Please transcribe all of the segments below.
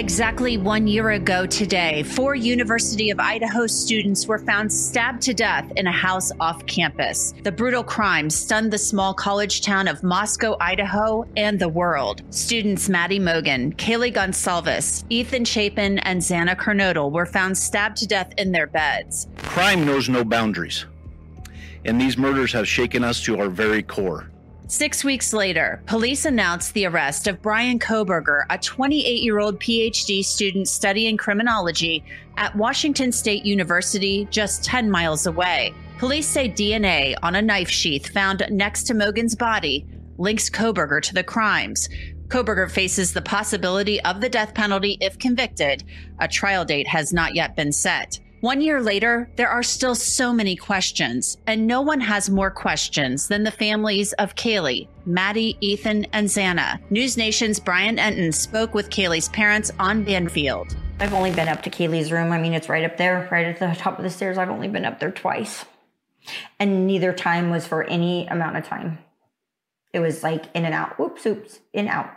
Exactly one year ago today, four University of Idaho students were found stabbed to death in a house off campus. The brutal crime stunned the small college town of Moscow, Idaho, and the world. Students Maddie Mogen, Kaylee Goncalves, Ethan Chapin, and Xana Kernodle were found stabbed to death in their beds. Crime knows no boundaries, and these murders have shaken us to our very core. Six weeks later, police announced the arrest of Bryan Kohberger, a 28 year old PhD student studying criminology at Washington State University, just 10 miles away. Police say DNA on a knife sheath found next to Mogen's body links Kohberger to the crimes. Koberger faces the possibility of the death penalty if convicted. A trial date has not yet been set. One year later, there are still so many questions, and no one has more questions than the families of Kaylee, Maddie, Ethan, and Xana. NewsNation's Brian Entin spoke with Kaylee's parents on Banfield. I've only been up to Kaylee's room. I mean, it's right up there, right at the top of the stairs. I've only been up there twice. And neither time was for any amount of time. It was like in and out. Oops, oops, in and out.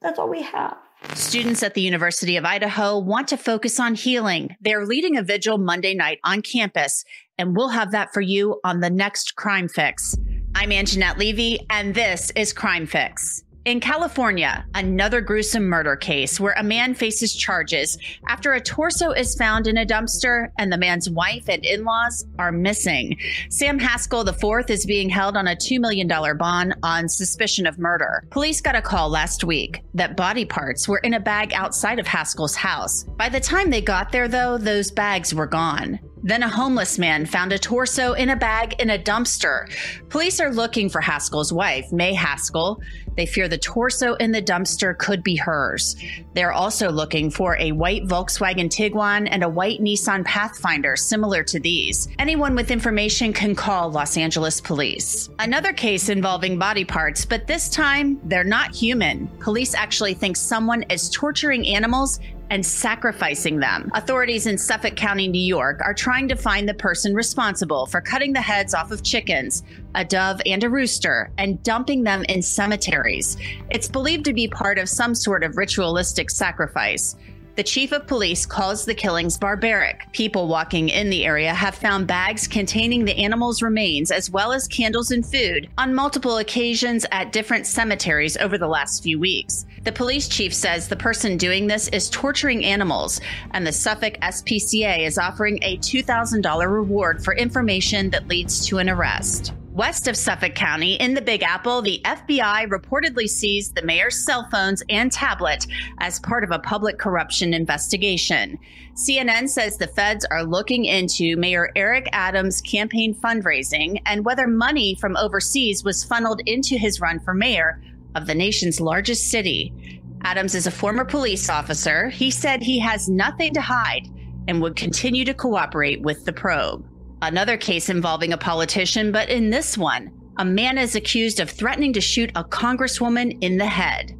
That's all we have. Students at the University of Idaho want to focus on healing. They're leading a vigil Monday night on campus, and we'll have that for you on the next Crime Fix. I'm Angenette Levy, and this is Crime Fix. In California, another gruesome murder case where a man faces charges after a torso is found in a dumpster and the man's wife and in laws are missing. Sam Haskell IV is being held on a $2 million bond on suspicion of murder. Police got a call last week that body parts were in a bag outside of Haskell's house. By the time they got there, though, those bags were gone. Then a homeless man found a torso in a bag in a dumpster. Police are looking for Haskell's wife, Mei Haskell. They fear the torso in the dumpster could be hers. They're also looking for a white Volkswagen Tiguan and a white Nissan Pathfinder similar to these. Anyone with information can call Los Angeles police. Another case involving body parts, but this time they're not human. Police actually think someone is torturing animals and sacrificing them. Authorities in Suffolk County, New York are trying to find the person responsible for cutting the heads off of chickens, a dove, and a rooster, and dumping them in cemeteries. It's believed to be part of some sort of ritualistic sacrifice. The chief of police calls the killings barbaric. People walking in the area have found bags containing the animals' remains as well as candles and food on multiple occasions at different cemeteries over the last few weeks. The police chief says the person doing this is torturing animals, and the Suffolk SPCA is offering a $2,000 reward for information that leads to an arrest. West of Suffolk County in the Big Apple, the FBI reportedly seized the mayor's cell phones and tablet as part of a public corruption investigation. CNN says the feds are looking into Mayor Eric Adams' campaign fundraising and whether money from overseas was funneled into his run for mayor of the nation's largest city. Adams is a former police officer. He said he has nothing to hide and would continue to cooperate with the probe. Another case involving a politician, but in this one, a man is accused of threatening to shoot a congresswoman in the head.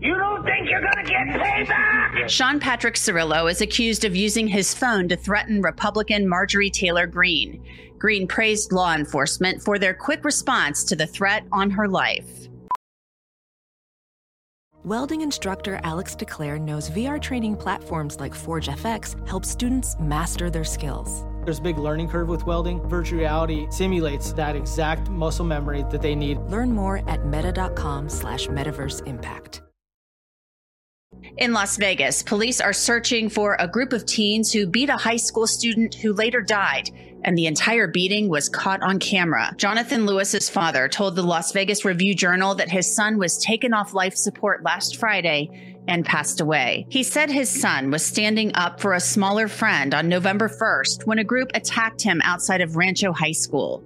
You don't think you're gonna get payback? Sean Patrick Cirillo is accused of using his phone to threaten Republican Marjorie Taylor Greene. Greene praised law enforcement for their quick response to the threat on her life. Welding instructor Alex DeClaire knows VR training platforms like Forge FX help students master their skills. There's a big learning curve with welding. Virtual reality simulates that exact muscle memory that they need. Learn more at meta.com slash metaverse impact. In Las Vegas, police are searching for a group of teens who beat a high school student who later died, and the entire beating was caught on camera. Jonathan Lewis's father told the Las Vegas Review Journal that his son was taken off life support last Friday and passed away. He said his son was standing up for a smaller friend on November 1st when a group attacked him outside of Rancho High School.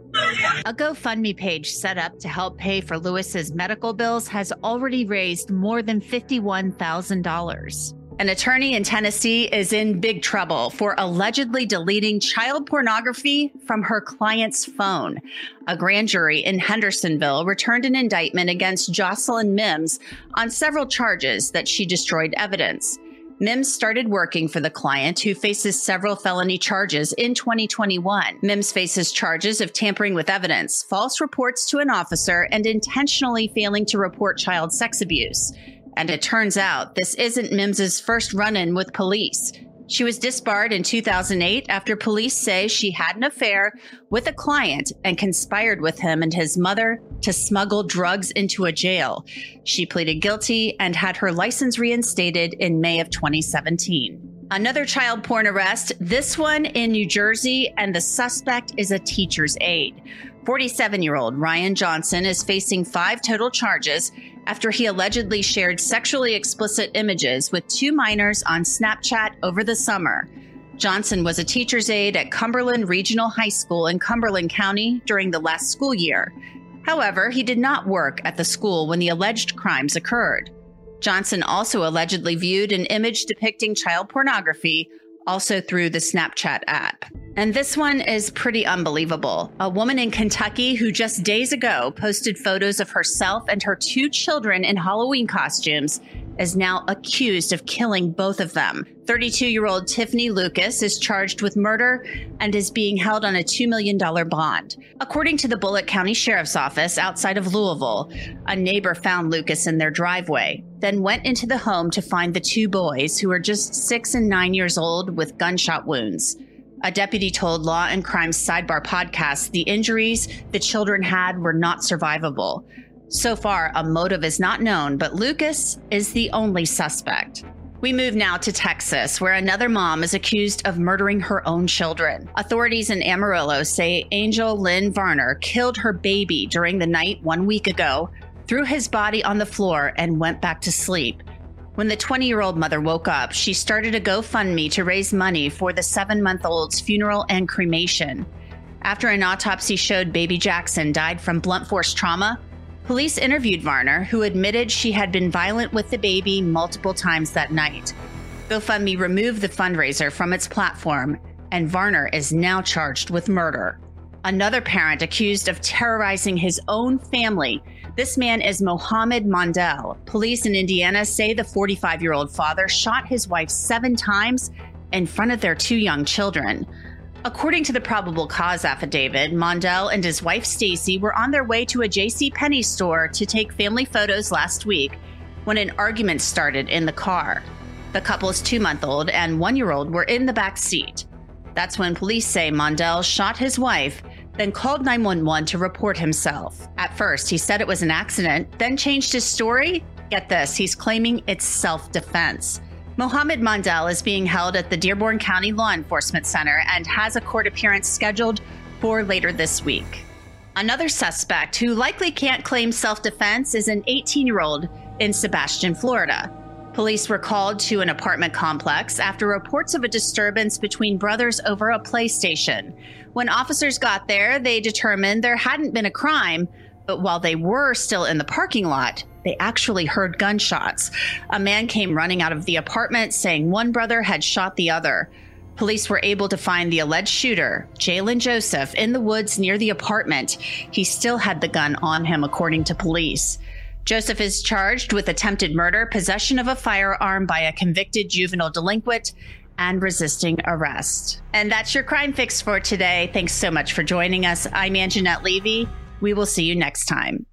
A GoFundMe page set up to help pay for Lewis's medical bills has already raised more than $51,000. An attorney in Tennessee is in big trouble for allegedly deleting child pornography from her client's phone. A grand jury in Hendersonville returned an indictment against Jocelyn Mims on several charges that she destroyed evidence. Mims started working for the client who faces several felony charges in 2021. Mims faces charges of tampering with evidence, false reports to an officer, and intentionally failing to report child sex abuse. And it turns out this isn't Mims's first run in with police. She was disbarred in 2008 after police say she had an affair with a client and conspired with him and his mother to smuggle drugs into a jail. She pleaded guilty and had her license reinstated in May of 2017. Another child porn arrest, this one in New Jersey, and the suspect is a teacher's aide. 47 year old Ryan Johnson is facing five total charges after he allegedly shared sexually explicit images with two minors on Snapchat over the summer. Johnson was a teacher's aide at Cumberland Regional High School in Cumberland County during the last school year. However, he did not work at the school when the alleged crimes occurred. Johnson also allegedly viewed an image depicting child pornography also through the Snapchat app. And this one is pretty unbelievable. A woman in Kentucky who just days ago posted photos of herself and her two children in Halloween costumes is now accused of killing both of them. 32 year old Tiffany Lucas is charged with murder and is being held on a $2 million bond. According to the Bullitt County Sheriff's Office outside of Louisville, a neighbor found Lucas in their driveway, then went into the home to find the two boys who are just six and nine years old with gunshot wounds. A deputy told Law and Crime Sidebar podcast the injuries the children had were not survivable. So far, a motive is not known, but Lucas is the only suspect. We move now to Texas, where another mom is accused of murdering her own children. Authorities in Amarillo say Angel Lynn Varner killed her baby during the night one week ago, threw his body on the floor, and went back to sleep. When the 20 year old mother woke up, she started a GoFundMe to raise money for the seven month old's funeral and cremation. After an autopsy showed baby Jackson died from blunt force trauma, Police interviewed Varner, who admitted she had been violent with the baby multiple times that night. GoFundMe removed the fundraiser from its platform, and Varner is now charged with murder. Another parent accused of terrorizing his own family. This man is Mohammed Mondel. Police in Indiana say the 45 year old father shot his wife seven times in front of their two young children. According to the probable cause affidavit, Mondell and his wife Stacy were on their way to a J.C. Penney store to take family photos last week when an argument started in the car. The couple's two-month-old and one-year-old were in the back seat. That's when police say Mondell shot his wife, then called 911 to report himself. At first, he said it was an accident, then changed his story. Get this, he's claiming it's self-defense. Mohammed Mondel is being held at the Dearborn County Law Enforcement Center and has a court appearance scheduled for later this week. Another suspect who likely can't claim self defense is an 18 year old in Sebastian, Florida. Police were called to an apartment complex after reports of a disturbance between brothers over a PlayStation. When officers got there, they determined there hadn't been a crime, but while they were still in the parking lot, they actually heard gunshots. A man came running out of the apartment saying one brother had shot the other. Police were able to find the alleged shooter, Jalen Joseph, in the woods near the apartment. He still had the gun on him, according to police. Joseph is charged with attempted murder, possession of a firearm by a convicted juvenile delinquent, and resisting arrest. And that's your crime fix for today. Thanks so much for joining us. I'm Angenette Levy. We will see you next time.